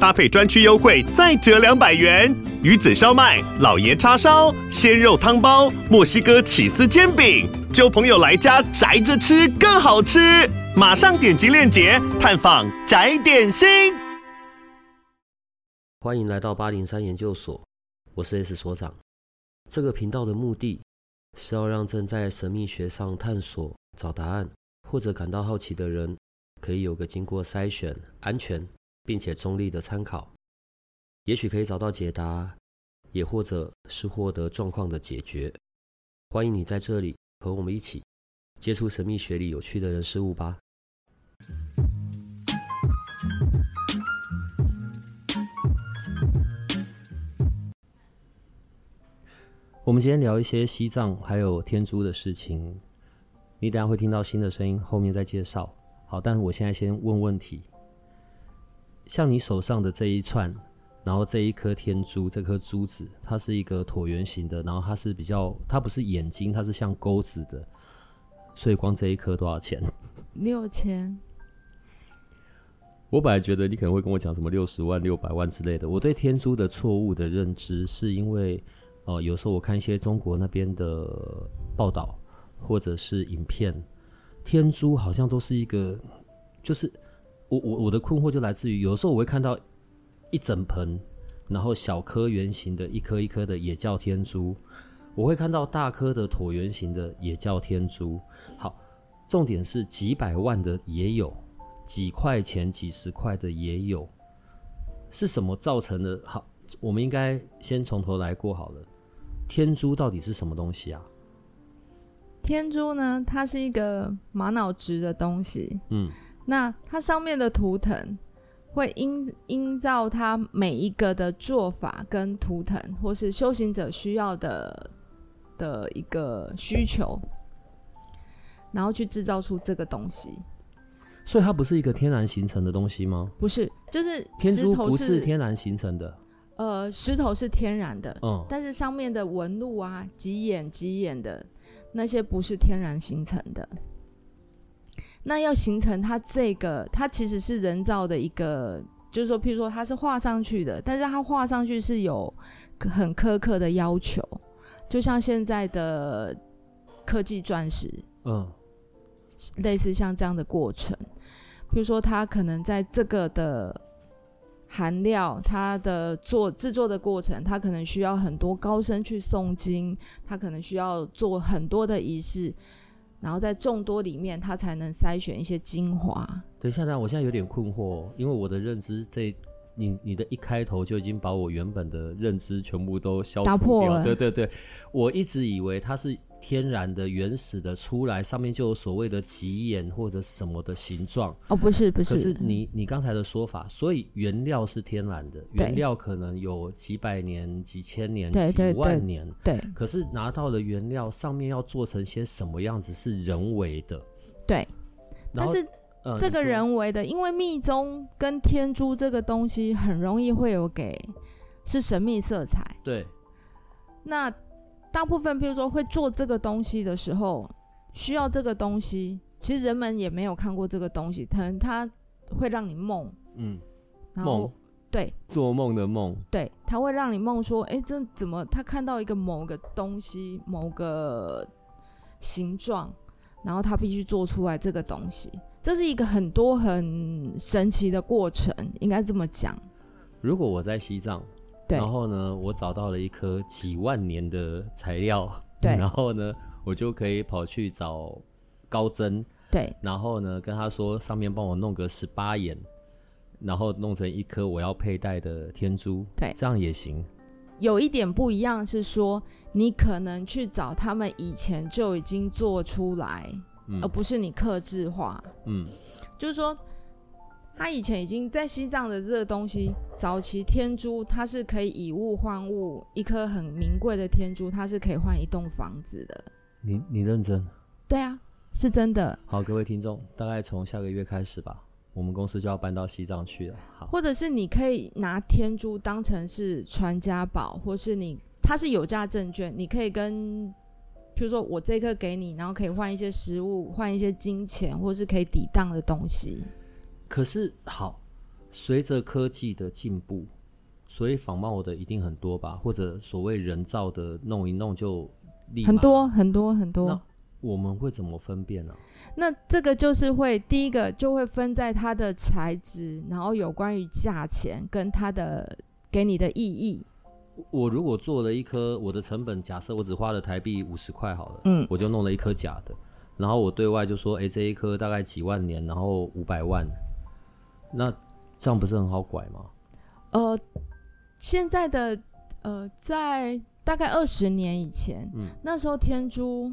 搭配专区优惠再折两百元。鱼子烧麦、老爷叉烧、鲜肉汤包、墨西哥起司煎饼，揪朋友来家宅着吃更好吃。马上点击链接探访宅点心。欢迎来到八零三研究所，我是 S 所长。这个频道的目的是要让正在神秘学上探索、找答案或者感到好奇的人，可以有个经过筛选、安全并且中立的参考。也许可以找到解答，也或者是获得状况的解决。欢迎你在这里和我们一起接触神秘学里有趣的人事物吧。我们今天聊一些西藏还有天珠的事情。你等下会听到新的声音，后面再介绍。好，但是我现在先问问题。像你手上的这一串。然后这一颗天珠，这颗珠子，它是一个椭圆形的，然后它是比较，它不是眼睛，它是像钩子的，所以光这一颗多少钱？六千。我本来觉得你可能会跟我讲什么六十万、六百万之类的。我对天珠的错误的认知，是因为，呃，有时候我看一些中国那边的报道或者是影片，天珠好像都是一个，就是我我我的困惑就来自于，有时候我会看到。一整盆，然后小颗圆形的一颗一颗的也叫天珠，我会看到大颗的椭圆形的也叫天珠。好，重点是几百万的也有，几块钱、几十块的也有，是什么造成的？好，我们应该先从头来过好了。天珠到底是什么东西啊？天珠呢，它是一个玛瑙质的东西。嗯，那它上面的图腾。会因因照它每一个的做法跟图腾，或是修行者需要的的一个需求，然后去制造出这个东西。所以它不是一个天然形成的东西吗？不是，就是天珠不是天然形成的。呃，石头是天然的，嗯，但是上面的纹路啊，几眼几眼的那些不是天然形成的。那要形成它这个，它其实是人造的一个，就是说，譬如说它是画上去的，但是它画上去是有很苛刻的要求，就像现在的科技钻石，嗯，类似像这样的过程，譬如说它可能在这个的含料，它的做制作的过程，它可能需要很多高僧去诵经，它可能需要做很多的仪式。然后在众多里面，他才能筛选一些精华。等一下，呢，我现在有点困惑，因为我的认知，这你你的一开头就已经把我原本的认知全部都消除掉。打破了。对对对，我一直以为它是。天然的、原始的出来，上面就有所谓的极眼或者什么的形状。哦，不是，不是。可是你你刚才的说法，所以原料是天然的，原料可能有几百年、几千年、几万年。对。可是拿到的原料上面要做成些什么样子是人为的。对。但是、呃、这个人为的，因为密宗跟天珠这个东西很容易会有给是神秘色彩。对。那。大部分，比如说会做这个东西的时候，需要这个东西，其实人们也没有看过这个东西，可能它会让你梦，嗯，然后梦，对，做梦的梦，对，它会让你梦说，哎，这怎么？他看到一个某个东西，某个形状，然后他必须做出来这个东西，这是一个很多很神奇的过程，应该这么讲。如果我在西藏。对，然后呢，我找到了一颗几万年的材料，对，然后呢，我就可以跑去找高真，对，然后呢，跟他说上面帮我弄个十八眼，然后弄成一颗我要佩戴的天珠，对，这样也行。有一点不一样是说，你可能去找他们以前就已经做出来，嗯，而不是你刻制化，嗯，就是说。他以前已经在西藏的这个东西，早期天珠它是可以以物换物，一颗很名贵的天珠，它是可以换一栋房子的。你你认真？对啊，是真的。好，各位听众，大概从下个月开始吧，我们公司就要搬到西藏去了。好，或者是你可以拿天珠当成是传家宝，或是你它是有价证券，你可以跟，比如说我这颗给你，然后可以换一些食物，换一些金钱，或是可以抵当的东西。可是好，随着科技的进步。所以仿冒的一定很多吧，或者所谓人造的弄一弄就立马很多很多很多。那我们会怎么分辨呢、啊？那这个就是会第一个就会分在它的材质，然后有关于价钱跟它的给你的意义。我如果做了一颗，我的成本假设我只花了台币五十块好了，嗯，我就弄了一颗假的，然后我对外就说，哎、欸，这一颗大概几万年，然后五百万，那这样不是很好拐吗？呃。现在的呃，在大概二十年以前，嗯，那时候天珠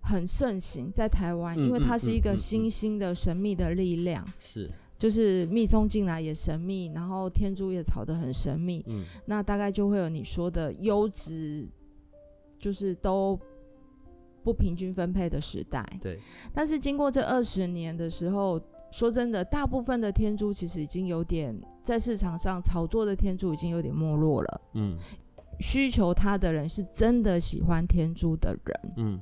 很盛行在台湾，嗯，因为它是一个新兴的神秘的力量，是，就是密宗进来也神秘，然后天珠也炒得很神秘，嗯，那大概就会有你说的优质，就是都不平均分配的时代，对，但是经过这二十年的时候。说真的，大部分的天珠其实已经有点在市场上炒作的天珠已经有点没落了。嗯，需求它的人是真的喜欢天珠的人。嗯，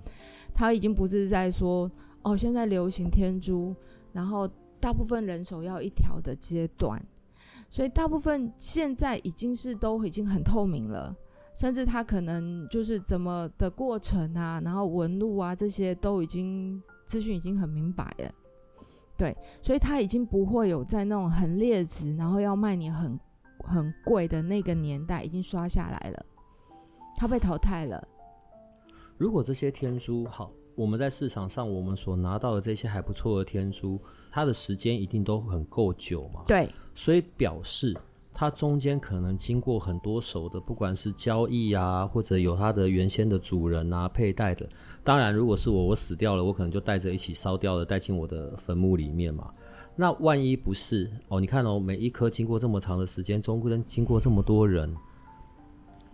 他已经不是在说哦，现在流行天珠，然后大部分人手要一条的阶段，所以大部分现在已经是都已经很透明了，甚至他可能就是怎么的过程啊，然后纹路啊这些都已经资讯已经很明白了。对，所以他已经不会有在那种很劣质，然后要卖你很很贵的那个年代已经刷下来了，他被淘汰了。如果这些天珠好，我们在市场上我们所拿到的这些还不错的天珠，它的时间一定都很够久嘛？对，所以表示。它中间可能经过很多手的，不管是交易啊，或者有它的原先的主人啊佩戴的。当然，如果是我，我死掉了，我可能就带着一起烧掉了，带进我的坟墓里面嘛。那万一不是哦？你看哦，每一颗经过这么长的时间，中间经过这么多人，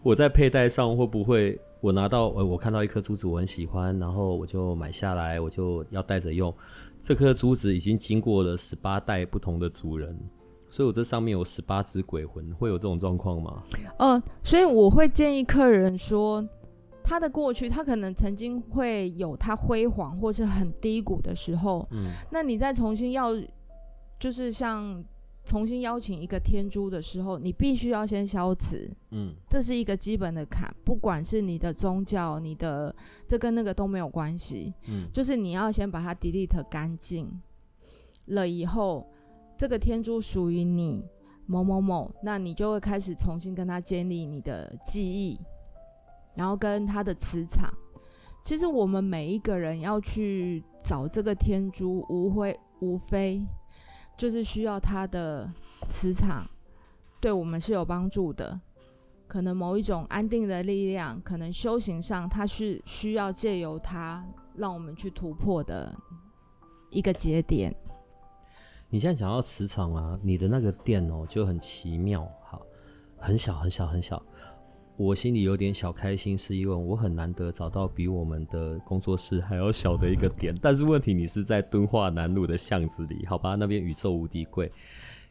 我在佩戴上会不会？我拿到，我看到一颗珠子我很喜欢，然后我就买下来，我就要带着用。这颗珠子已经经过了十八代不同的主人。所以我这上面有十八只鬼魂，会有这种状况吗？呃，所以我会建议客人说，他的过去，他可能曾经会有他辉煌或是很低谷的时候。嗯，那你再重新要，就是像重新邀请一个天珠的时候，你必须要先消磁。嗯，这是一个基本的坎，不管是你的宗教，你的这跟那个都没有关系。嗯，就是你要先把它 delete 干净了以后。这个天珠属于你某某某，那你就会开始重新跟他建立你的记忆，然后跟他的磁场。其实我们每一个人要去找这个天珠，无非无非就是需要他的磁场，对我们是有帮助的。可能某一种安定的力量，可能修行上它是需要借由它让我们去突破的一个节点。你现在讲到磁场啊，你的那个电哦就很奇妙，好，很小很小很小，我心里有点小开心，是因为我很难得找到比我们的工作室还要小的一个点，但是问题你是在敦化南路的巷子里，好吧，那边宇宙无敌贵，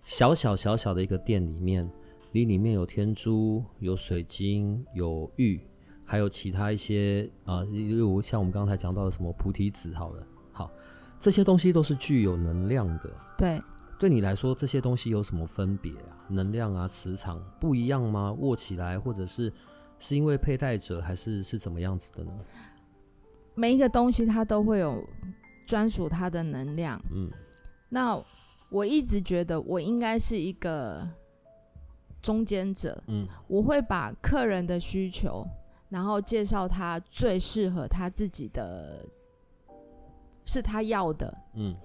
小小小小的一个店里面，里里面有天珠、有水晶、有玉，还有其他一些啊，例如像我们刚才讲到的什么菩提子，好了，好。这些东西都是具有能量的。对，对你来说，这些东西有什么分别啊？能量啊，磁场不一样吗？握起来，或者是是因为佩戴者，还是是怎么样子的呢？每一个东西它都会有专属它的能量。嗯，那我一直觉得我应该是一个中间者。嗯，我会把客人的需求，然后介绍他最适合他自己的。是他要的，嗯，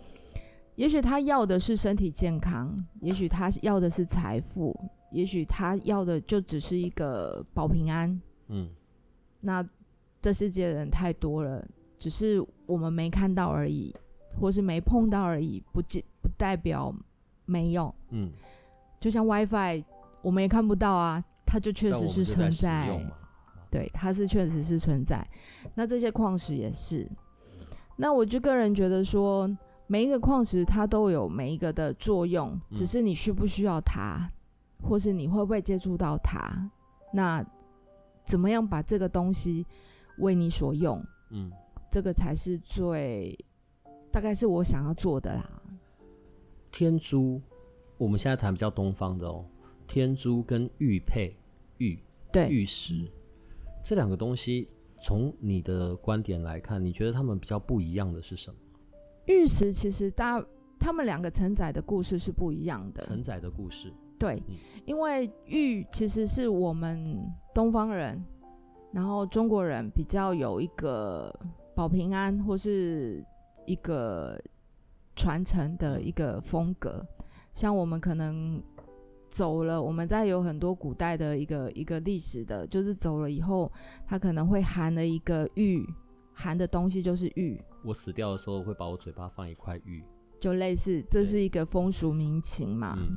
也许他要的是身体健康，也许他要的是财富，也许他要的就只是一个保平安，嗯，那这世界的人太多了，只是我们没看到而已，或是没碰到而已，不不代表没有，嗯，就像 WiFi，我们也看不到啊，它就确实是存在，对，它是确实是存在，那这些矿石也是。那我就个人觉得说，每一个矿石它都有每一个的作用，嗯、只是你需不需要它，或是你会不会接触到它。那怎么样把这个东西为你所用？嗯，这个才是最大概是我想要做的啦。天珠，我们现在谈比较东方的哦。天珠跟玉佩、玉对玉石这两个东西，从你的观点来看，你觉得它们比较不一样的是什么？玉石其实大，他们两个承载的故事是不一样的。承载的故事，对，嗯、因为玉其实是我们东方人，然后中国人比较有一个保平安或是一个传承的一个风格，像我们可能。走了，我们在有很多古代的一个一个历史的，就是走了以后，它可能会含了一个玉，含的东西就是玉。我死掉的时候会把我嘴巴放一块玉，就类似，这是一个风俗民情嘛。嗯、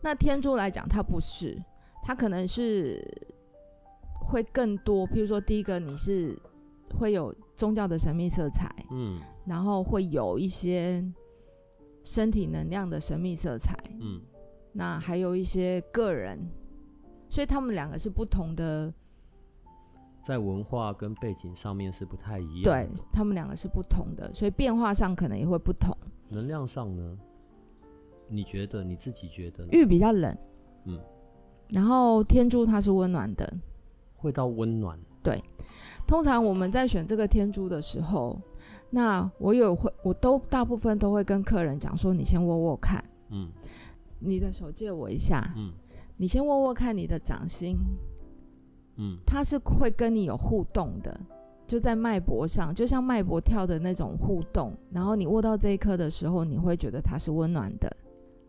那天珠来讲，它不是，它可能是会更多，譬如说，第一个你是会有宗教的神秘色彩，嗯，然后会有一些身体能量的神秘色彩，嗯。那还有一些个人，所以他们两个是不同的，在文化跟背景上面是不太一样。对，他们两个是不同的，所以变化上可能也会不同。能量上呢？你觉得你自己觉得？玉比较冷，嗯，然后天珠它是温暖的，会到温暖。对，通常我们在选这个天珠的时候，那我有会，我都大部分都会跟客人讲说，你先握握看，嗯。你的手借我一下，嗯，你先握握看你的掌心，嗯，它是会跟你有互动的，就在脉搏上，就像脉搏跳的那种互动。然后你握到这一颗的时候，你会觉得它是温暖的，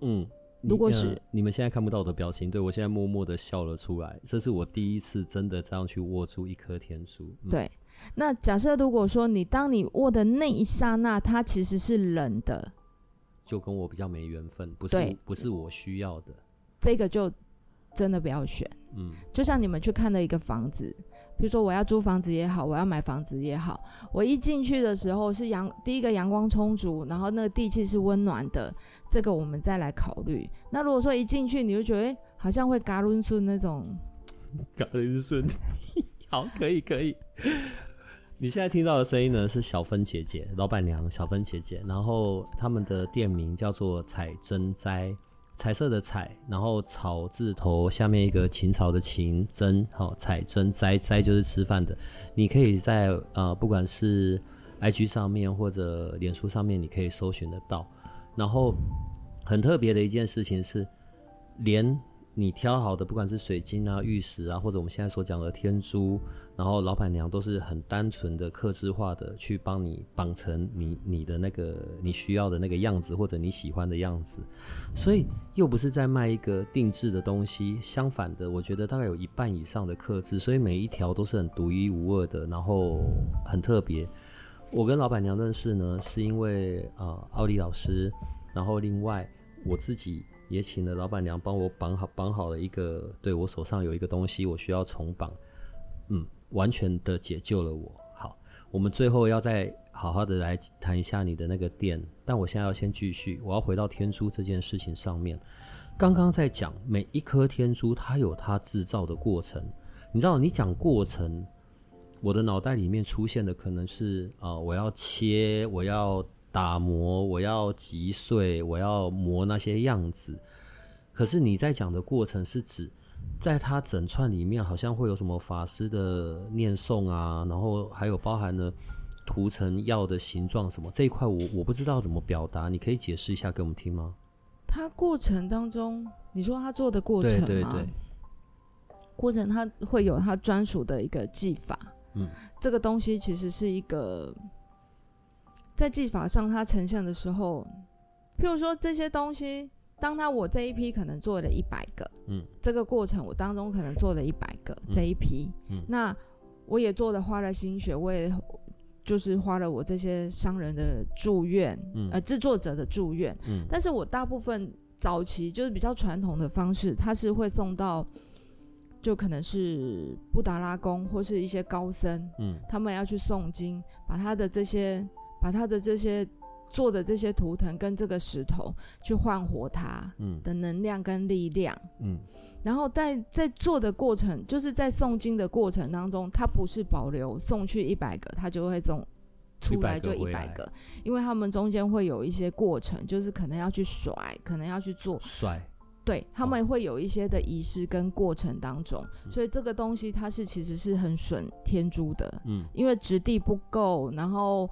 嗯。如果是你，呃，你们现在看不到我的表情，对，我现在默默的笑了出来。这是我第一次真的这样去握住一颗天书。嗯，对，那假设如果说你当你握的那一刹那，它其实是冷的。就跟我比较没缘分，不是不是我需要的，这个就真的不要选。嗯，就像你们去看了一个房子，比如说我要租房子也好，我要买房子也好，我一进去的时候是阳第一个阳光充足，然后那个地气是温暖的，这个我们再来考虑。那如果说一进去你就觉得、欸、好像会嘎伦顺那种，嘎伦顺，好，可以可以。你现在听到的声音呢，是小芬姐姐，老板娘小芬姐姐，然后他们的店名叫做采真斋，彩色的彩，然后草字头下面一个秦朝的秦真，好，彩真斋，斋就是吃饭的。你可以在呃，不管是 IG 上面或者脸书上面，你可以搜寻得到。然后很特别的一件事情是，连你挑好的，不管是水晶啊、玉石啊，或者我们现在所讲的天珠。然后老板娘都是很单纯的、克制化的去帮你绑成你你的那个你需要的那个样子，或者你喜欢的样子，所以又不是在卖一个定制的东西。相反的，我觉得大概有一半以上的克制，所以每一条都是很独一无二的，然后很特别。我跟老板娘认识呢，是因为、呃、奥利老师，然后另外我自己也请了老板娘帮我绑好绑好了一个，对，我手上有一个东西，我需要重绑，嗯。完全的解救了我。好，我们最后要再好好的来谈一下你的那个店，但我现在要先继续，我要回到天珠这件事情上面。刚刚在讲每一颗天珠，它有它制造的过程。你知道，你讲过程，我的脑袋里面出现的可能是啊、呃，我要切，我要打磨，我要击碎，我要磨那些样子。可是你在讲的过程是指。在它整串里面，好像会有什么法师的念诵啊，然后还有包含了涂成药的形状什么这一块，我我不知道怎么表达，你可以解释一下给我们听吗？它过程当中，你说他做的过程吗？对对对，过程它会有它专属的一个技法，嗯，这个东西其实是一个在技法上它呈现的时候，譬如说这些东西。当他我这一批可能做了一百个，嗯，这个过程我当中可能做了一百个、嗯、这一批，嗯，那我也做了花了心血，我也就是花了我这些商人的祝愿，嗯，呃，制作者的祝愿，嗯，但是我大部分早期就是比较传统的方式，他是会送到就可能是布达拉宫或是一些高僧，嗯，他们要去诵经，把他的这些，把他的这些做的这些图腾跟这个石头去焕活它，嗯，的能量跟力量，嗯，然后在在做的过程，就是在诵经的过程当中，它不是保留送去一百个，它就会送。出来就一百个，因为他们中间会有一些过程，就是可能要去甩，可能要去做甩，对，他们会有一些的仪式跟过程当中，嗯、所以这个东西它是其实是很损天珠的，嗯，因为质地不够，然后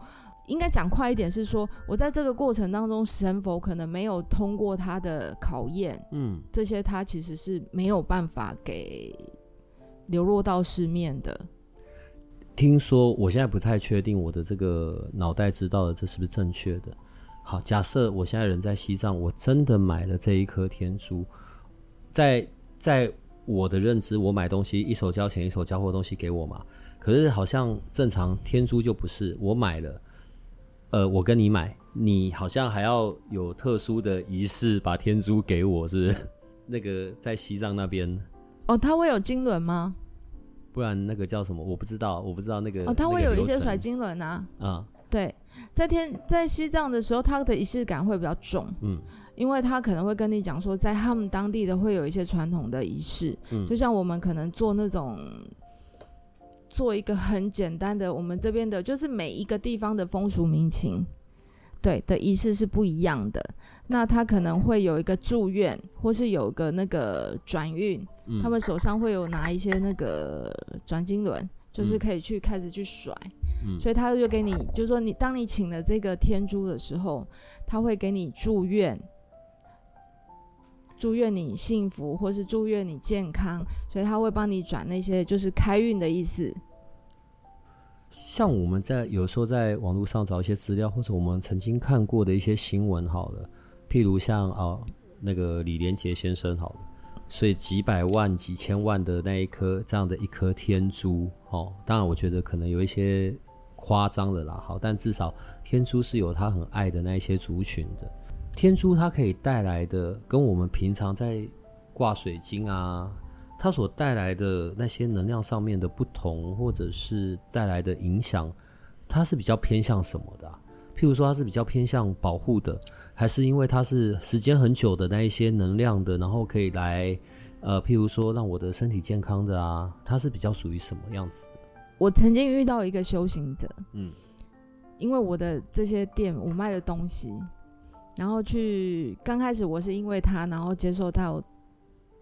应该讲快一点是说，我在这个过程当中，神佛可能没有通过他的考验，嗯，这些他其实是没有办法给流落到市面的。听说我现在不太确定我的这个脑袋知道的这是不是正确的。好，假设我现在人在西藏，我真的买了这一颗天珠，在在我的认知，我买东西一手交钱一手交货东西给我嘛。可是好像正常天珠就不是，我买了，呃，我跟你买，你好像还要有特殊的仪式把天珠给我，是不是？那个在西藏那边，哦，它会有经轮吗？不然那个叫什么？我不知道，我不知道那个哦，他会有一些甩金轮啊。啊，对，在天在西藏的时候，他的仪式感会比较重。嗯，因为他可能会跟你讲说，在他们当地的会有一些传统的仪式。嗯，就像我们可能做那种做一个很简单的，我们这边的就是每一个地方的风俗民情，对的仪式是不一样的。那他可能会有一个祝愿，或是有个那个转运。他们手上会有拿一些那个转经轮，就是可以去开始去甩，嗯、所以他就给你，就是说你当你请了这个天珠的时候，他会给你祝愿，祝愿你幸福，或是祝愿你健康，所以他会帮你转那些就是开运的意思。像我们在有时候在网络上找一些资料，或者我们曾经看过的一些新闻，好了，譬如像哦那个李连杰先生，好了。所以几百万、几千万的那一颗这样的一颗天珠，哦，当然我觉得可能有一些夸张了啦，好，但至少天珠是有他很爱的那一些族群的。天珠它可以带来的，跟我们平常在挂水晶啊，它所带来的那些能量上面的不同，或者是带来的影响，它是比较偏向什么的啊？譬如说，它是比较偏向保护的，还是因为它是时间很久的那一些能量的，然后可以来，呃，譬如说让我的身体健康的啊，它是比较属于什么样子的？我曾经遇到一个修行者，嗯，因为我的这些店我卖的东西，然后去刚开始我是因为他，然后接受到，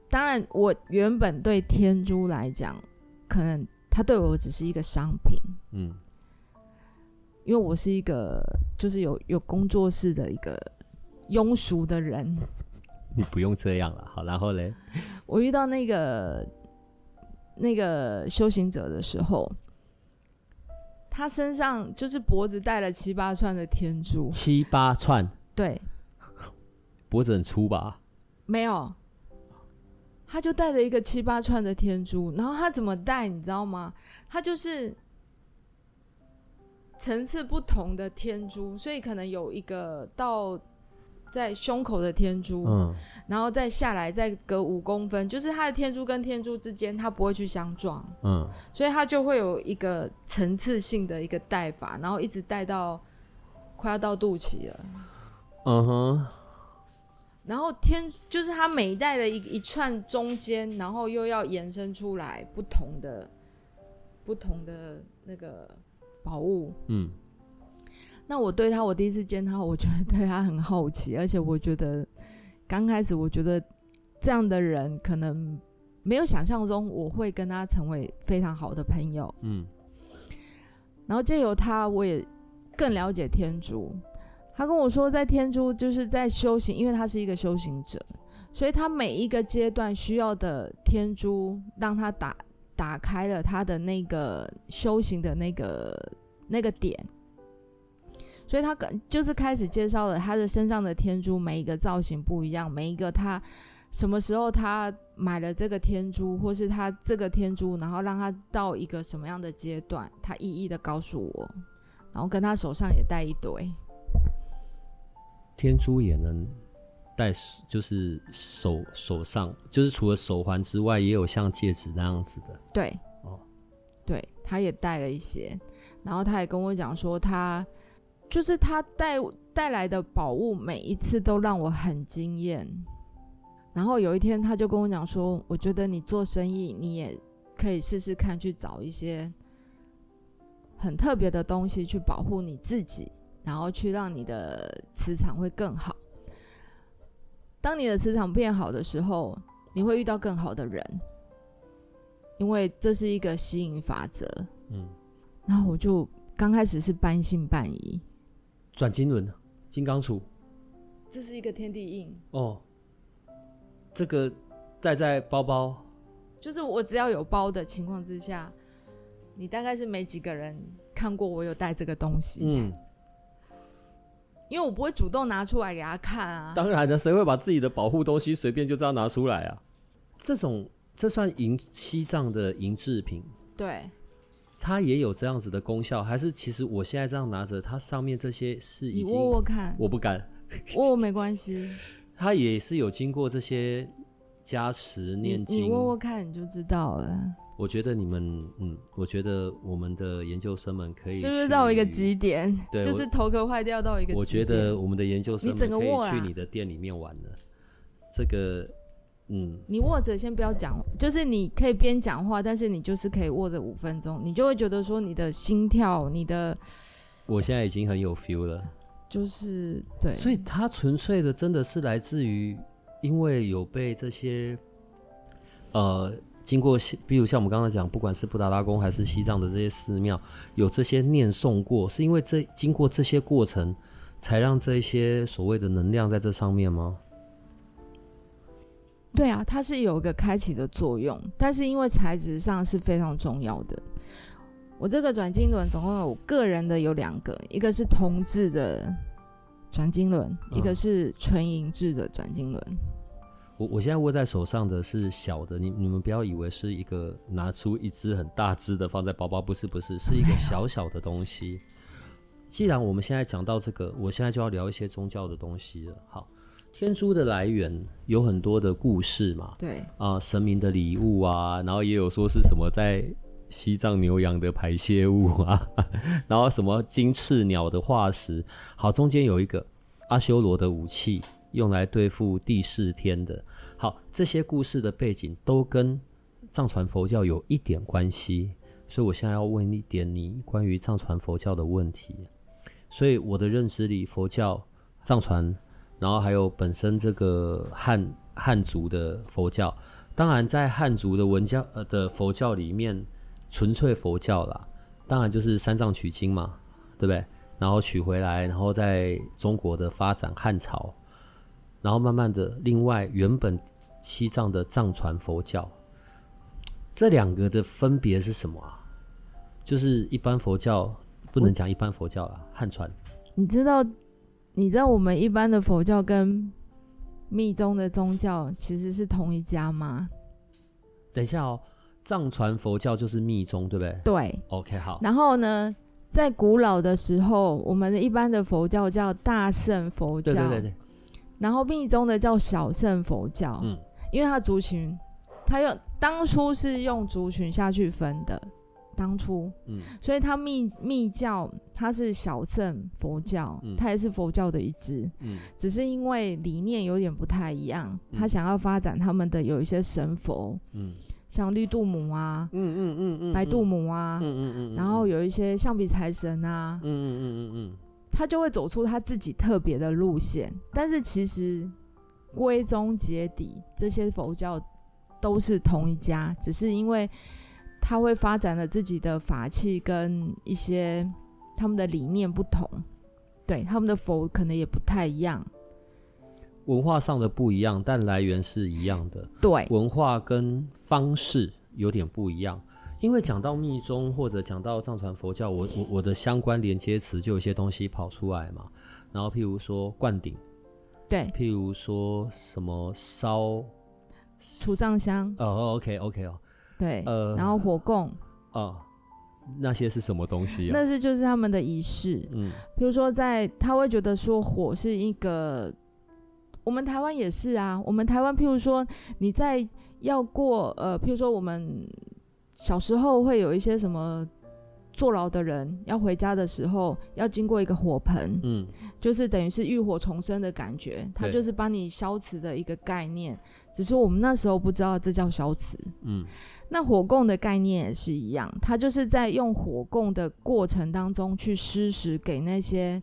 当然我原本对天珠来讲，可能他对我只是一个商品，嗯。因为我是一个就是有有工作室的一个庸俗的人，你不用这样了。好，然后嘞，我遇到那个那个修行者的时候，他身上就是脖子戴了七八串的天珠，七八串，对，脖子很粗吧？没有，他就带着一个七八串的天珠，然后他怎么戴，你知道吗？他就是。层次不同的天珠，所以可能有一个到在胸口的天珠，嗯，然后再下来再隔五公分，就是他的天珠跟天珠之间他不会去相撞，嗯，所以他就会有一个层次性的一个戴法，然后一直戴到快要到肚脐了，嗯哼，然后天就是它每一代的一一串中间，然后又要延伸出来不同的不同的那个。宝物，嗯，那我对他，我第一次见他，我觉得对他很好奇，而且我觉得刚开始我觉得这样的人可能没有想象中我会跟他成为非常好的朋友，嗯，然后借由他，我也更了解天珠。他跟我说，在天珠就是在修行，因为他是一个修行者，所以他每一个阶段需要的天珠，让他打。打开了他的那个修行的那个那个点，所以他跟就是开始介绍了他的身上的天珠，每一个造型不一样，每一个他什么时候他买了这个天珠，或是他这个天珠，然后让他到一个什么样的阶段，他一一的告诉我，然后跟他手上也带一堆天珠也能戴就是手手上，就是除了手环之外，也有像戒指那样子的。对，哦，对，他也带了一些，然后他也跟我讲说他，他就是他带带来的宝物，每一次都让我很惊艳。然后有一天，他就跟我讲说，我觉得你做生意，你也可以试试看去找一些很特别的东西去保护你自己。然后去让你的磁场会更好。当你的磁场变好的时候，你会遇到更好的人，因为这是一个吸引法则。嗯，然后我就刚开始是半信半疑。转金轮，金刚杵，这是一个天地印。哦，这个带在包包，就是我只要有包的情况之下，你大概是没几个人看过我有带这个东西。嗯。因为我不会主动拿出来给他看啊。当然的，谁会把自己的保护东西随便就这样拿出来啊？这种这算银西藏的银制品？对，它也有这样子的功效，还是其实我现在这样拿着，它上面这些是已经你握握看，我不敢，握没关系。它也是有经过这些加持念经，你握握看你就知道了。我觉得你们，嗯，我觉得我们的研究生们可以，是不是到一个极点？对，就是头壳坏掉到一个。我觉得我们的研究生们可以去你的店里面玩了。这个，嗯，你握着先不要讲，就是你可以边讲话，但是你就是可以握着五分钟，你就会觉得说你的心跳，你的，我现在已经很有 feel 了。就是对，所以它纯粹的真的是来自于，因为有被这些，呃。经过，比如像我们刚才讲，不管是布达拉宫还是西藏的这些寺庙，有这些念诵过，是因为这经过这些过程，才让这些所谓的能量在这上面吗？对啊，它是有一个开启的作用，但是因为材质上是非常重要的。我这个转经轮总共有个人的有两个，一个是铜制的转经轮，一个是纯银制的转经轮。嗯我我现在握在手上的是小的，你你们不要以为是一个拿出一只很大只的放在包包，不是不是，是一个小小的东西。既然我们现在讲到这个，我现在就要聊一些宗教的东西了。好，天珠的来源有很多的故事嘛，对啊，神明的礼物啊，然后也有说是什么在西藏牛羊的排泄物啊，然后什么金翅鸟的化石。好，中间有一个阿修罗的武器。用来对付帝释天的。好，这些故事的背景都跟藏传佛教有一点关系，所以我现在要问一点你关于藏传佛教的问题。所以我的认知里，佛教、藏传，然后还有本身这个汉汉族的佛教，当然在汉族的文教呃的佛教里面，纯粹佛教啦，当然就是三藏取经嘛，对不对？然后取回来，然后在中国的发展汉朝。然后慢慢的，另外原本西藏的藏传佛教，这两个的分别是什么啊？就是一般佛教不能讲一般佛教了，汉传。你知道，你知道我们一般的佛教跟密宗的宗教其实是同一家吗？等一下哦，藏传佛教就是密宗，对不对？对。OK，好。然后呢，在古老的时候，我们的一般的佛教叫大乘佛教。对对对对。然后密宗的叫小乘佛教，嗯，因为它族群，它用当初是用族群下去分的，当初，嗯，所以它密密教它是小乘佛教，嗯，它也是佛教的一支，嗯，只是因为理念有点不太一样，他想要发展他们的有一些神佛，嗯，像绿度母啊，嗯嗯嗯嗯，白度母啊，嗯嗯嗯，然后有一些象鼻财神啊，嗯嗯嗯嗯嗯。他就会走出他自己特别的路线，但是其实归宗结底，这些佛教都是同一家，只是因为他会发展了自己的法器跟一些他们的理念不同，对，他们的佛可能也不太一样，文化上的不一样，但来源是一样的，对，文化跟方式有点不一样。因为讲到密宗或者讲到藏传佛教，我我我的相关连接词就有些东西跑出来嘛。然后譬如说灌顶，对，譬如说什么烧土藏香，哦，OK OK 哦，对，呃，然后火供，哦，那些是什么东西啊？那是就是他们的仪式，嗯，比如说在他会觉得说火是一个。我们台湾也是啊。我们台湾，譬如说你在要过呃，譬如说我们小时候会有一些什么。坐牢的人要回家的时候，要经过一个火盆，嗯，就是等于是浴火重生的感觉，它就是帮你消磁的一个概念。只是我们那时候不知道这叫消磁，嗯，那火供的概念也是一样，它就是在用火供的过程当中去施食给那些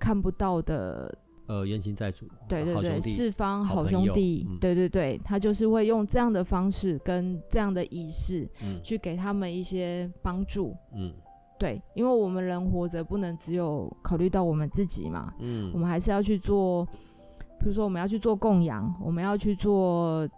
看不到的呃冤亲债主，对对对，四方好兄弟，嗯、对对对，他就是会用这样的方式跟这样的仪式，嗯，去给他们一些帮助，嗯。对，因为我们人活着不能只有考虑到我们自己嘛，嗯，我们还是要去做，比如说我们要去做供养，我们要去做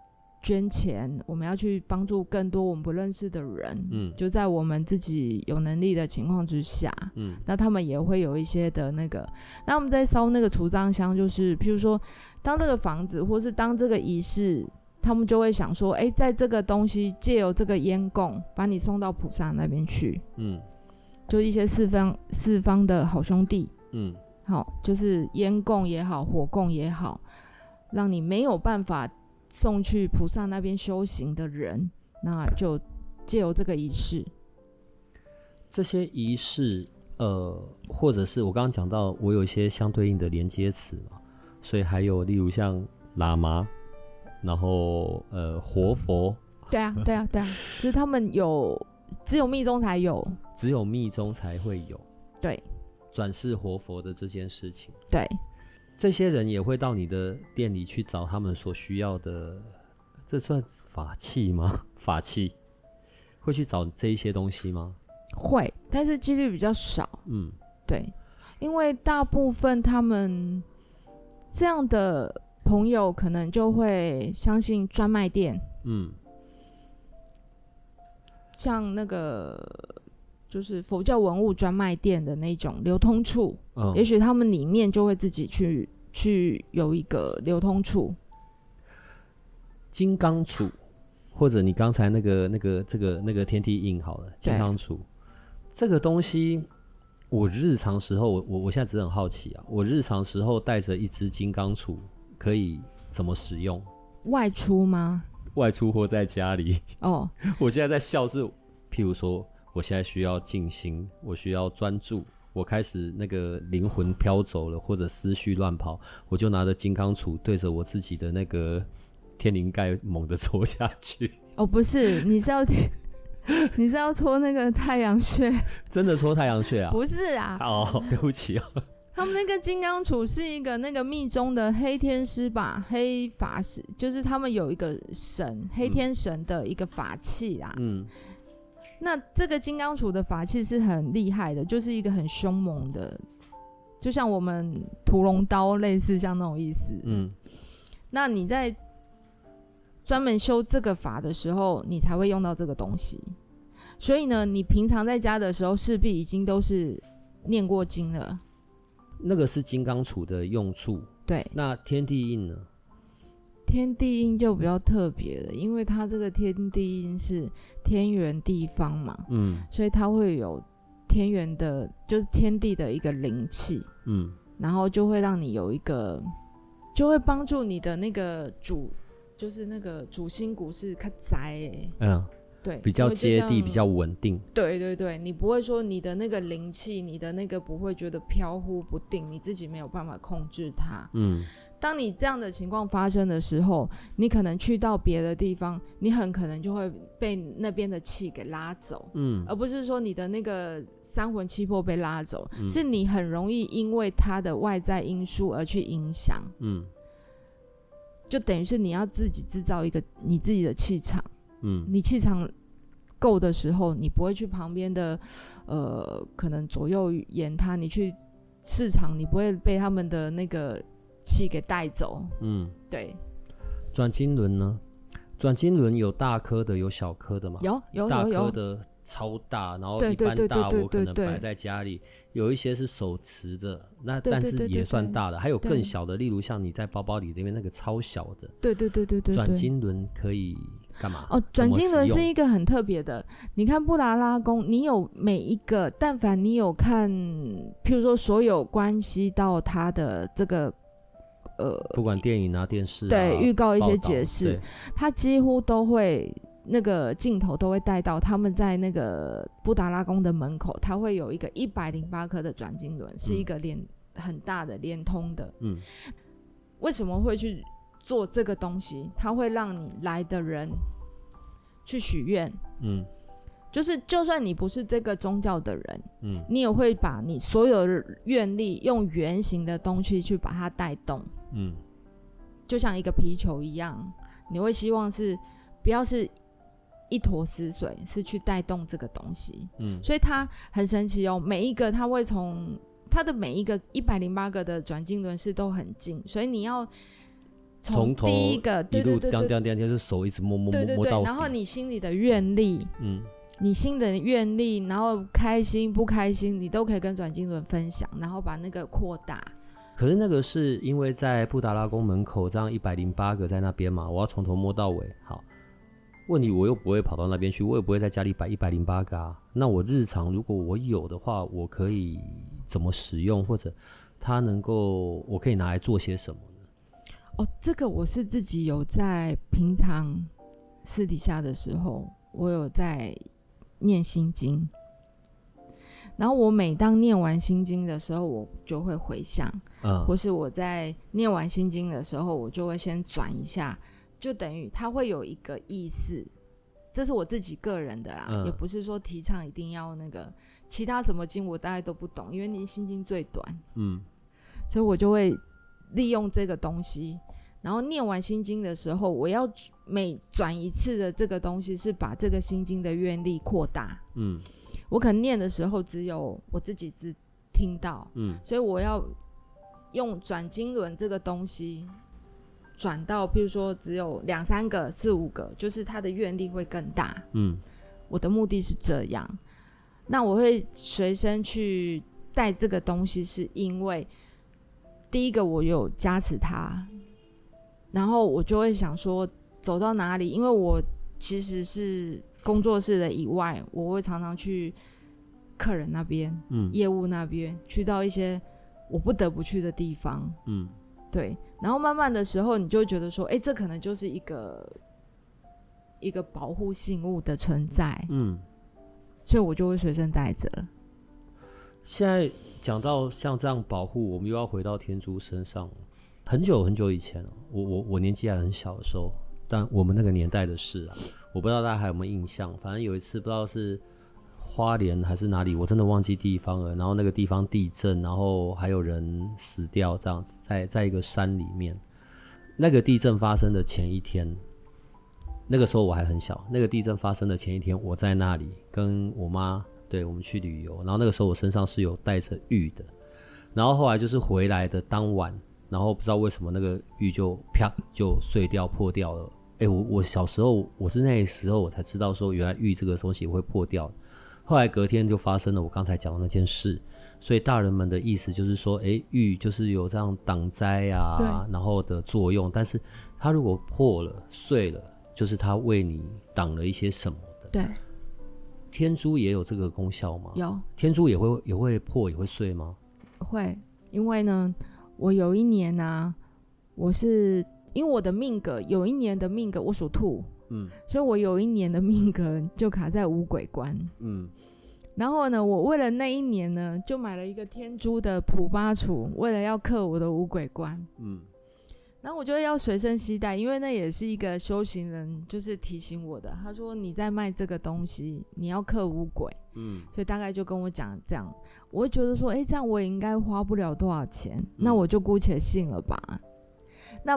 捐钱，我们要去帮助更多我们不认识的人，嗯，就在我们自己有能力的情况之下，嗯，那他们也会有一些的那个，那我们在烧那个除脏香，就是譬如说，当这个房子或是当这个仪式，他们就会想说，哎，在这个东西借由这个烟供，把你送到菩萨那边去，嗯。就一些四方四方的好兄弟，嗯，好，就是烟供也好，火供也好，让你没有办法送去菩萨那边修行的人，那就借由这个仪式。这些仪式，呃，或者是我刚刚讲到，我有一些相对应的连接词嘛，所以还有例如像喇嘛，然后呃活佛，对啊，对啊，对啊，其实他们有。只有密宗才有，只有密宗才会有。对，转世活佛的这件事情。对，这些人也会到你的店里去找他们所需要的，这算法器吗？法器会去找这一些东西吗？会，但是几率比较少。嗯，对，因为大部分他们这样的朋友可能就会相信专卖店。嗯。像那个就是佛教文物专卖店的那种流通处，嗯、也许他们里面就会自己去去有一个流通处。金刚杵，或者你刚才那个那个这个那个天梯印好了，金刚杵这个东西，我日常时候我我我现在只是很好奇啊，我日常时候带着一只金刚杵可以怎么使用？外出吗？外出或在家里哦，我现在在笑是，譬如说，我现在需要静心，我需要专注，我开始那个灵魂飘走了，或者思绪乱跑，我就拿着金刚杵对着我自己的那个天灵盖猛地戳下去。哦，不是，你是要 你是要戳那个太阳穴？真的戳太阳穴啊？不是啊。哦，对不起啊。他们那个金刚杵是一个那个密宗的黑天师吧，黑法师，就是他们有一个神，黑天神的一个法器啦。嗯，那这个金刚杵的法器是很厉害的，就是一个很凶猛的，就像我们屠龙刀类似像那种意思。嗯，那你在专门修这个法的时候，你才会用到这个东西。所以呢，你平常在家的时候，势必已经都是念过经了。那个是金刚杵的用处，对。那天地印呢？天地印就比较特别了，因为它这个天地印是天圆地方嘛，嗯，所以它会有天圆的，就是天地的一个灵气，嗯，然后就会让你有一个，就会帮助你的那个主，就是那个主心骨是较灾，嗯。对，比较接地，比较稳定。对对对，你不会说你的那个灵气，你的那个不会觉得飘忽不定，你自己没有办法控制它。嗯，当你这样的情况发生的时候，你可能去到别的地方，你很可能就会被那边的气给拉走。嗯，而不是说你的那个三魂七魄被拉走，嗯，是你很容易因为它的外在因素而去影响。嗯，就等于是你要自己制造一个你自己的气场。嗯，你气场够的时候，你不会去旁边的，呃，可能左右言他。你去市场，你不会被他们的那个气给带走。嗯，对。转经轮呢？转经轮有大颗的，有小颗的吗？有，有，有，大颗的超大，然后一般大我可能摆在家里。有一些是手持着，那但是也算大的。还有更小的，例如像你在包包里这边那个超小的。对对对对对。转经轮可以。干嘛？哦，转经轮是一个很特别的。你看布达拉宫，你有每一个，但凡你有看，譬如说所有关系到他的这个呃，不管电影啊、电视啊，对，预告一些解释，他几乎都会那个镜头都会带到他们在那个布达拉宫的门口，他会有一个一百零八颗的转经轮，是一个连很大的连通的。嗯，为什么会去做这个东西？它会让你来的人去许愿。嗯。就是，就算你不是这个宗教的人，嗯，你也会把你所有的愿力用圆形的东西去把它带动，嗯，就像一个皮球一样，你会希望是不要是一坨死水，是去带动这个东西，嗯，所以它很神奇哦，每一个它会从它的每一个一百零八个的转经轮是都很近，所以你要从第一个对对对对，就是手一直摸摸摸摸到，然后你心里的愿力，嗯。你心的愿力，然后开心不开心，你都可以跟转经轮分享，然后把那个扩大。可是那个是因为在布达拉宫门口这样一百零八个在那边嘛，我要从头摸到尾。好，问题我又不会跑到那边去，我也不会在家里摆一百零八个啊。那我日常如果我有的话，我可以怎么使用，或者它能够我可以拿来做些什么呢？哦，这个我是自己有在平常私底下的时候，我有在。念心经，然后我每当念完心经的时候，我就会回想，嗯，或是我在念完心经的时候，我就会先转一下，就等于它会有一个意思，这是我自己个人的啦，嗯，也不是说提倡一定要那个其他什么经我大概都不懂，因为念心经最短，嗯，所以我就会利用这个东西。然后念完心经的时候，我要每转一次的这个东西是把这个心经的愿力扩大。嗯，我可能念的时候只有我自己只听到。嗯，所以我要用转经轮这个东西转到，比如说只有两三个、四五个，就是它的愿力会更大。嗯，我的目的是这样。那我会随身去带这个东西，是因为第一个我有加持它。然后我就会想说，走到哪里，因为我其实是工作室的以外，我会常常去客人那边，嗯，业务那边，去到一些我不得不去的地方，嗯，对。然后慢慢的时候，你就会觉得说，哎，这可能就是一个一个保护信物的存在，嗯，所以我就会随身带着。现在讲到像这样保护，我们又要回到天珠身上。很久很久以前，我我我年纪还很小的时候，但我们那个年代的事啊，我不知道大家还有没有印象。反正有一次不知道是花莲还是哪里，我真的忘记地方了。然后那个地方地震，然后还有人死掉，这样子在在一个山里面。那个地震发生的前一天，那个时候我还很小。那个地震发生的前一天，我在那里跟我妈，对，我们去旅游。然后那个时候我身上是有带着玉的。然后后来就是回来的当晚。然后不知道为什么那个玉就啪就碎掉破掉了。哎，我我小时候我是那时候我才知道说原来玉这个东西会破掉。后来隔天就发生了我刚才讲的那件事。所以大人们的意思就是说，哎，玉就是有这样挡灾啊，然后的作用。但是它如果破了碎了，就是它为你挡了一些什么的。对。天珠也有这个功效吗？有。天珠也会也会破也会碎吗？会，因为呢。我有一年呢、啊，我是因为我的命格有一年的命格我属兔，嗯，所以我有一年的命格就卡在五鬼关，嗯，然后呢，我为了那一年呢，就买了一个天珠的普巴杵，为了要克我的五鬼关，嗯。然后我就要随身携带，因为那也是一个修行人，就是提醒我的。他说你在卖这个东西，你要克五鬼，嗯，所以大概就跟我讲这样。我会觉得说，哎，这样我也应该花不了多少钱，那我就姑且信了吧。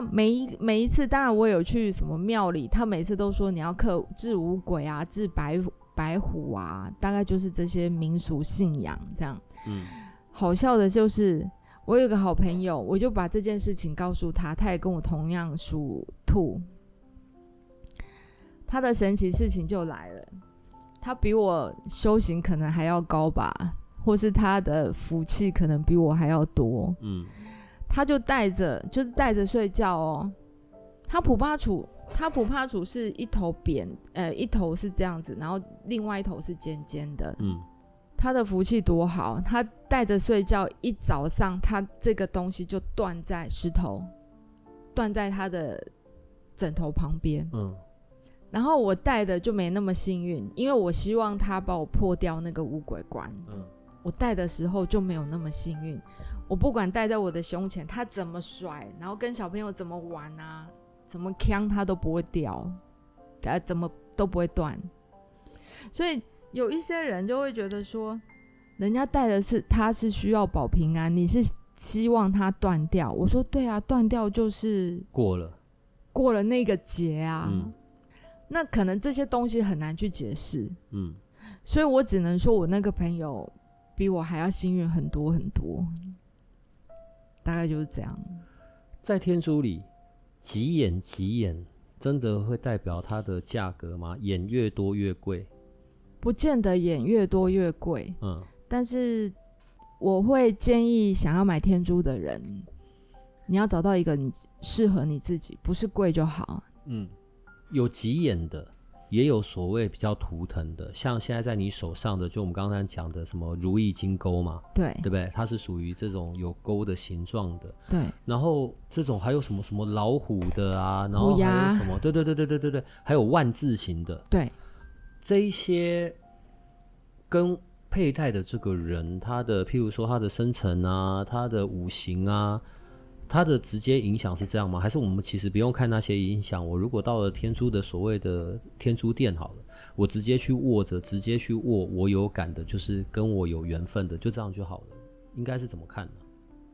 嗯、那每一每一次，当然我有去什么庙里，他每次都说你要克治五鬼啊，治白白虎啊，大概就是这些民俗信仰这样。嗯，好笑的就是。我有个好朋友，我就把这件事情告诉他，他也跟我同样属兔。他的神奇事情就来了，他比我修行可能还要高吧，或是他的福气可能比我还要多。嗯，他就带着，就是带着睡觉哦。他普巴楚，他普巴楚是一头扁，呃，一头是这样子，然后另外一头是尖尖的。嗯。他的福气多好，他带着睡觉，一早上他这个东西就断在石头，断在他的枕头旁边。嗯，然后我带的就没那么幸运，因为我希望他帮我破掉那个乌鬼关。嗯，我带的时候就没有那么幸运。我不管戴在我的胸前，他怎么甩，然后跟小朋友怎么玩啊，怎么锵，他都不会掉，呃，怎么都不会断。所以有一些人就会觉得说，人家戴的是他是需要保平安，你是希望他断掉。我说对啊，断掉就是过了，过了那个节啊。嗯，那可能这些东西很难去解释。嗯，所以我只能说我那个朋友比我还要幸运很多很多。大概就是这样。在天珠里，几眼几眼真的会代表它的价格吗？眼越多越贵？不见得眼越多越贵。嗯，但是我会建议想要买天珠的人，你要找到一个你适合你自己，不是贵就好。嗯，有几眼的。也有所谓比较图腾的，像现在在你手上的，就我们刚才讲的什么如意金钩嘛，对，对不对？它是属于这种有钩的形状的，对。然后这种还有什么什么老虎的啊，然后还有什么？对对对对对对对，还有万字形的，对。这一些跟佩戴的这个人，他的譬如说他的生辰啊，他的五行啊。它的直接影响是这样吗？还是我们其实不用看那些影响？我如果到了天珠的所谓的天珠店好了，我直接去握着，直接去握，我有感的，就是跟我有缘分的，就这样就好了。应该是怎么看呢？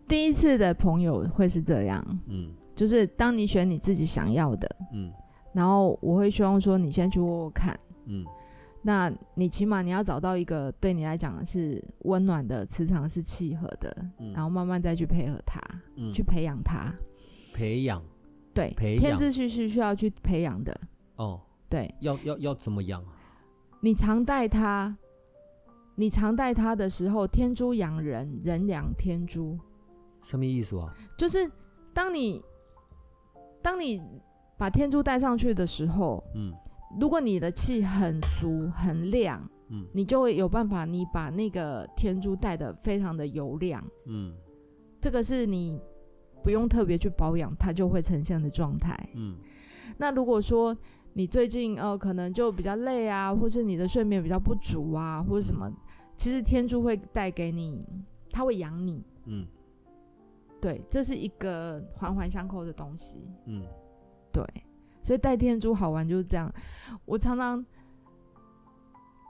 第一次的朋友会是这样，嗯，就是当你选你自己想要的，嗯，然后我会希望说你先去握握看，嗯。那你起码你要找到一个对你来讲是温暖的磁场是契合的，嗯，然后慢慢再去配合它，嗯，去培养它，培养，对，培，天之序是需要去培养的，哦，对，要要要怎么养？你常带它，你常带它的时候，天珠养人，人养天珠，什么意思啊？就是当你当你把天珠带上去的时候，嗯。如果你的气很足很亮，嗯，你就会有办法，你把那个天珠带的非常的油亮，嗯，这个是你不用特别去保养，它就会呈现的状态，嗯。那如果说你最近呃可能就比较累啊，或是你的睡眠比较不足啊，或者什么，其实天珠会带给你，它会养你，嗯，对，这是一个环环相扣的东西，嗯，对。所以戴天珠好玩就是这样，我常常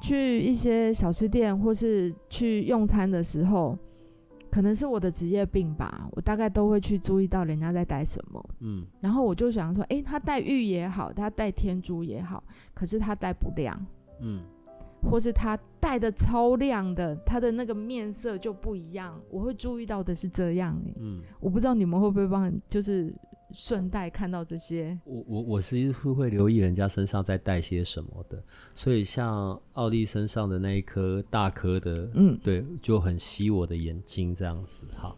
去一些小吃店或是去用餐的时候，可能是我的职业病吧，我大概都会去注意到人家在戴什么，嗯，然后我就想说，诶，他戴玉也好，他戴天珠也好，可是他戴不亮，嗯，或是他戴的超亮的，他的那个面色就不一样，我会注意到的是这样，嗯，我不知道你们会不会帮，就是。顺带看到这些，我我我实际是会留意人家身上在带些什么的，所以像奥利身上的那一颗大颗的，嗯，对，就很吸我的眼睛这样子。好，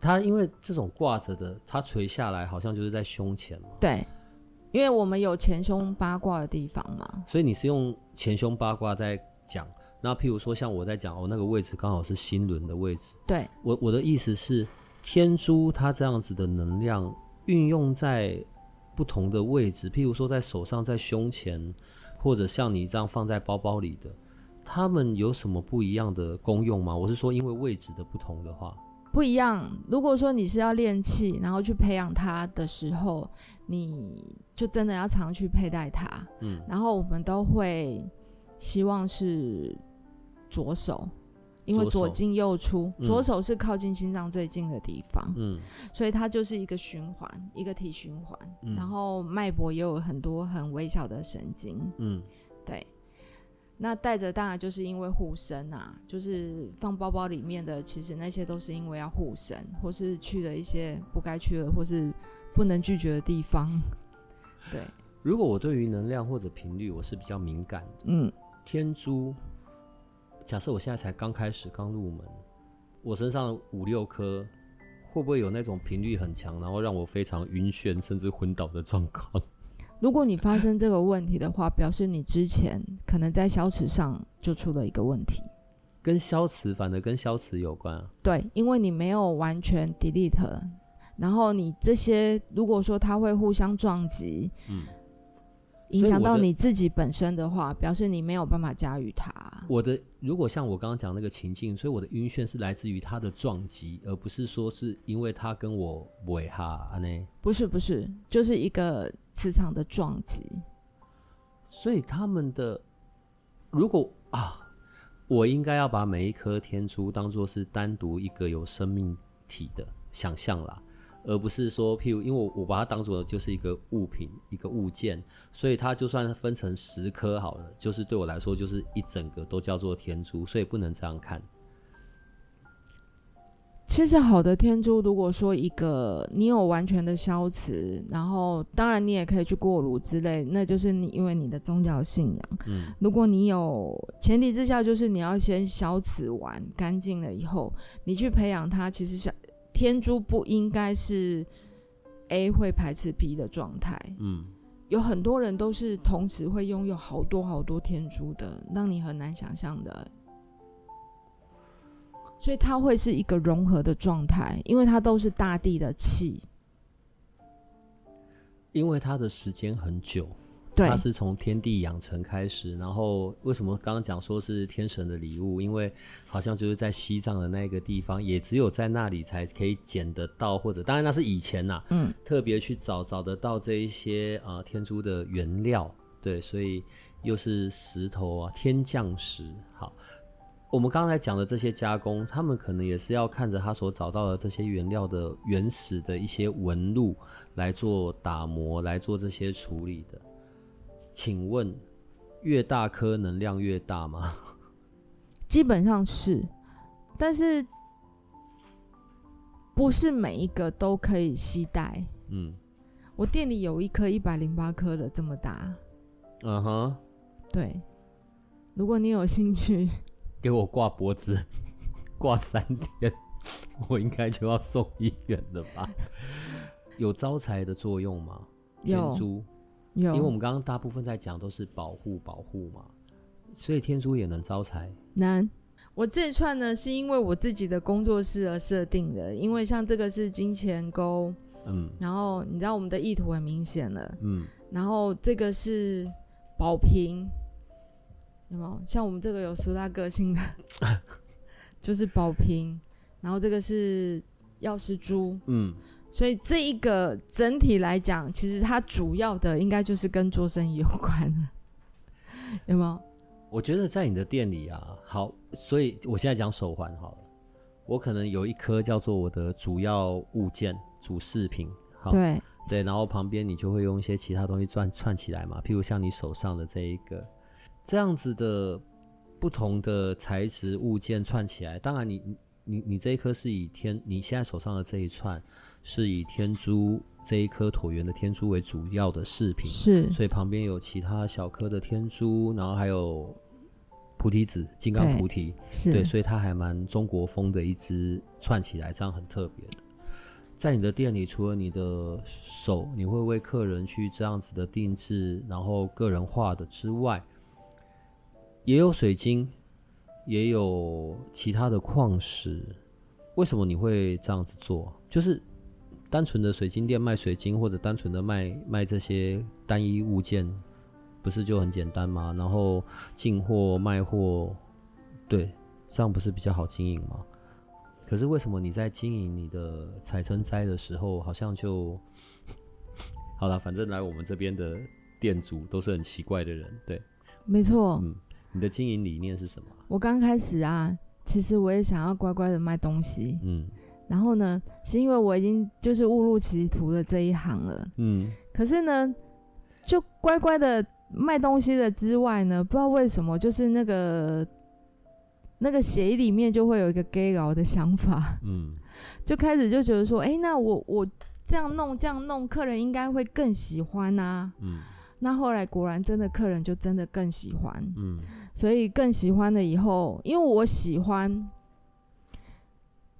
它因为这种挂着的，它垂下来好像就是在胸前嘛。对，因为我们有前胸八卦的地方嘛，所以你是用前胸八卦在讲。那譬如说像我在讲，哦，那个位置刚好是心轮的位置。对，我我的意思是，天珠它这样子的能量。运用在不同的位置，譬如说在手上、在胸前，或者像你这样放在包包里的，它们有什么不一样的功用吗？我是说，因为位置的不同的话，不一样。如果说你是要练气，然后去培养它的时候，你就真的要常去佩戴它。嗯，然后我们都会希望是左手。因为左进右出，左手，是靠近心脏最近的地方，嗯，所以它就是一个循环，一个体循环，嗯，然后脉搏也有很多很微小的神经，嗯，对。那带着当然就是因为护身啊，就是放包包里面的，其实那些都是因为要护身，或是去了一些不该去的或是不能拒绝的地方，对。如果我对于能量或者频率我是比较敏感的，嗯，天珠。假设我现在才刚开始刚入门，我身上五六颗，会不会有那种频率很强，然后让我非常晕眩甚至昏倒的状况？如果你发生这个问题的话，表示你之前可能在消磁上就出了一个问题。跟消磁，反而跟消磁有关啊？对，因为你没有完全 delete 然后你这些如果说它会互相撞击，嗯。影响到你自己本身的话，表示你没有办法驾驭它。我的如果像我刚刚讲那个情境，所以我的晕眩是来自于它的撞击，而不是说是因为它跟我尾哈呢？不是不是，就是一个磁场的撞击。所以他们的如果啊，我应该要把每一颗天珠当做是单独一个有生命体的想象啦。而不是说，譬如，因为我我把它当做就是一个物品，一个物件，所以它就算分成十颗好了，就是对我来说就是一整个都叫做天珠，所以不能这样看。其实好的天珠，如果说一个你有完全的消磁，然后当然你也可以去过炉之类，那就是你因为你的宗教信仰。嗯，如果你有前提之下，就是你要先消磁完干净了以后，你去培养它，其实像。天珠不应该是 A 会排斥 B 的状态。嗯，有很多人都是同时会拥有好多好多天珠的，让你很难想象的。所以它会是一个融合的状态，因为它都是大地的气。因为它的时间很久。对，它是从天地养成开始，然后为什么刚刚讲说是天神的礼物？因为好像就是在西藏的那个地方，也只有在那里才可以捡得到，或者当然那是以前呐、啊，嗯，特别去找找得到这一些啊、呃、天珠的原料，对，所以又是石头啊，天降石。好，我们刚才讲的这些加工，他们可能也是要看着他所找到的这些原料的原始的一些纹路来做打磨，来做这些处理的。请问，越大颗能量越大吗？基本上是，但是不是每一个都可以携带。嗯，我店里有一颗一百零八颗的这么大。嗯哼，对，如果你有兴趣，给我挂脖子，挂三天，我应该就要送医院了吧？有招财的作用吗？天珠。有，因为我们刚刚大部分在讲都是保护保护嘛，所以天珠也能招财。能，我这一串呢是因为我自己的工作室而设定的，因为像这个是金钱钩，嗯，然后你知道我们的意图很明显了，嗯，然后这个是宝瓶，有没有？像我们这个有苏大个性的，就是宝瓶，然后这个是钥匙珠，嗯。所以这一个整体来讲，其实它主要的应该就是跟做生意有关了，有没有？我觉得在你的店里啊，好，所以我现在讲手环好了，我可能有一颗叫做我的主要物件、主饰品，好，对对，然后旁边你就会用一些其他东西串串起来嘛，譬如像你手上的这一个，这样子的不同的材质物件串起来，当然你你你这一颗是以天，你现在手上的这一串。是以天珠这一颗椭圆的天珠为主要的饰品，是，所以旁边有其他小颗的天珠，然后还有菩提子、金刚菩提，是对，所以它还蛮中国风的一只串起来，这样很特别的。在你的店里，除了你的手，你会为客人去这样子的定制，然后个人化的之外，也有水晶，也有其他的矿石。为什么你会这样子做？就是。单纯的水晶店卖水晶，或者单纯的卖卖这些单一物件，不是就很简单吗？然后进货卖货，对，这样不是比较好经营吗？可是为什么你在经营你的采成斋的时候，好像就 好了？反正来我们这边的店主都是很奇怪的人，对，没错。嗯，你的经营理念是什么？我刚开始啊，其实我也想要乖乖的卖东西，嗯。然后呢，是因为我已经就是误入歧途的这一行了，嗯，可是呢，就乖乖的卖东西的之外呢，不知道为什么，就是那个那个协议里面就会有一个 gay 佬的想法，嗯，就开始就觉得说，哎，那我我这样弄这样弄，客人应该会更喜欢啊，嗯，那后来果然真的客人就真的更喜欢，嗯，所以更喜欢了以后，因为我喜欢。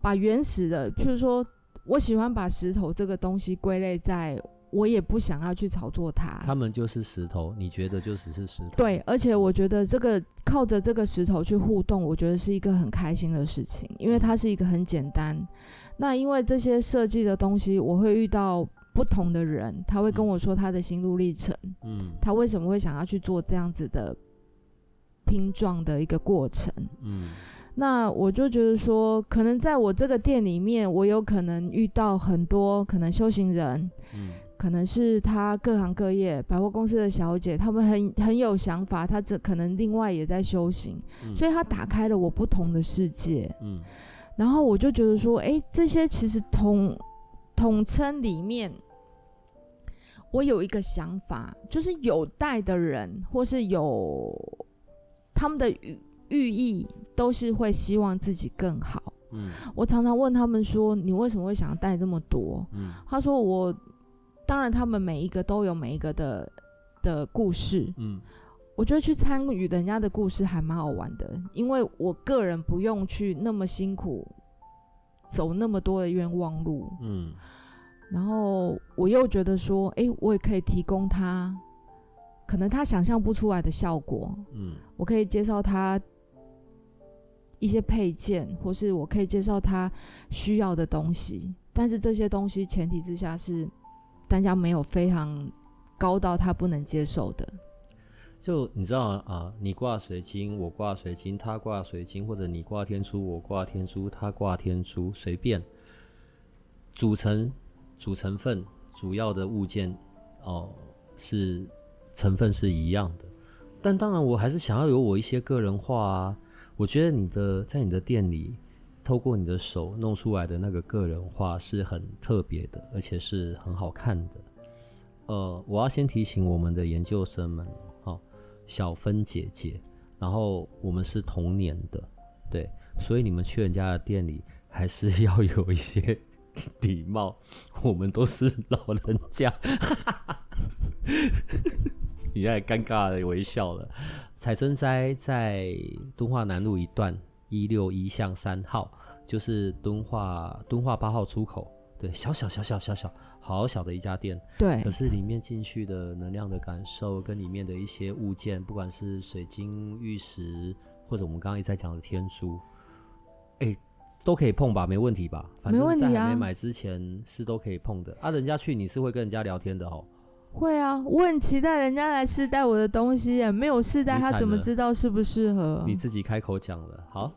把原始的，譬如说，我喜欢把石头这个东西归类在我也不想要去炒作它。他们就是石头，你觉得就只是石头？对，而且我觉得这个靠着这个石头去互动，我觉得是一个很开心的事情，因为它是一个很简单。那因为这些设计的东西，我会遇到不同的人，他会跟我说他的心路历程，嗯，他为什么会想要去做这样子的拼装的一个过程，嗯。那我就觉得说，可能在我这个店里面，我有可能遇到很多可能修行人，嗯，可能是他各行各业百货公司的小姐，他们很很有想法，他这可能另外也在修行，嗯，所以他打开了我不同的世界，嗯，然后我就觉得说，哎，这些其实统统称里面，我有一个想法，就是有带的人，或是有他们的语。寓意都是会希望自己更好。嗯，我常常问他们说：“你为什么会想要带这么多？”嗯，他说：“我当然，他们每一个都有每一个的的故事。嗯，我觉得去参与人家的故事还蛮好玩的，因为我个人不用去那么辛苦走那么多的冤枉路。嗯，然后我又觉得说，哎，我也可以提供他可能他想象不出来的效果。嗯，我可以介绍他。”一些配件，或是我可以介绍他需要的东西，但是这些东西前提之下是单价没有非常高到他不能接受的。就你知道啊，你挂水晶，我挂水晶，他挂水晶，或者你挂天珠，我挂天珠，他挂天珠，随便。组成主成分主要的物件哦，是成分是一样的，但当然我还是想要有我一些个人化啊。我觉得你的在你的店里，透过你的手弄出来的那个个人化是很特别的，而且是很好看的。呃，我要先提醒我们的研究生们，哦，小芬姐姐，然后我们是同年的，对，所以你们去人家的店里还是要有一些礼貌。我们都是老人家，你在尴尬的微笑了。采珍斋在敦化南路一段一六一巷三号，就是敦化敦化八号出口。对，小小小小小小好小的一家店。对，可是里面进去的能量的感受，跟里面的一些物件，不管是水晶、玉石，或者我们刚刚一直在讲的天珠，哎、欸，都可以碰吧？没问题吧？反正在还没买之前是都可以碰的啊。啊，人家去你是会跟人家聊天的哦。会啊，我很期待人家来试戴我的东西耶，没有试戴他怎么知道适不适合？你自己开口讲了，好，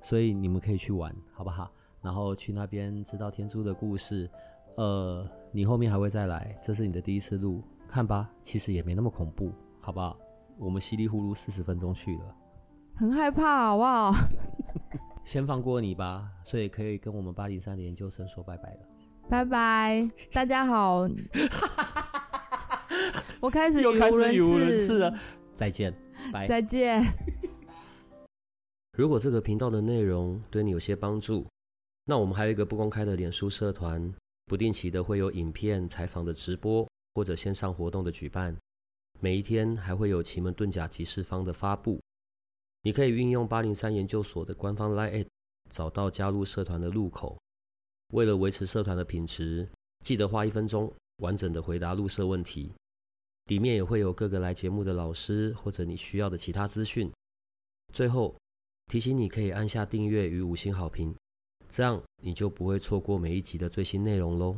所以你们可以去玩，好不好？然后去那边知道天珠的故事，呃，你后面还会再来，这是你的第一次录，看吧，其实也没那么恐怖，好不好？我们稀里糊涂四十分钟去了，很害怕，好不好？先放过你吧，所以可以跟我们八零三的研究生说拜拜了，拜拜，大家好。我开始又开始语无伦次了，再见，拜，再见。如果这个频道的内容对你有些帮助，那我们还有一个不公开的脸书社团，不定期的会有影片、采访的直播或者线上活动的举办，每一天还会有奇门遁甲集市方的发布。你可以运用八零三研究所的官方 LINE@ 找到加入社团的入口。为了维持社团的品质，记得花一分钟完整的回答入社问题。里面也会有各个来节目的老师或者你需要的其他资讯。最后提醒你可以按下订阅与五星好评，这样你就不会错过每一集的最新内容喽。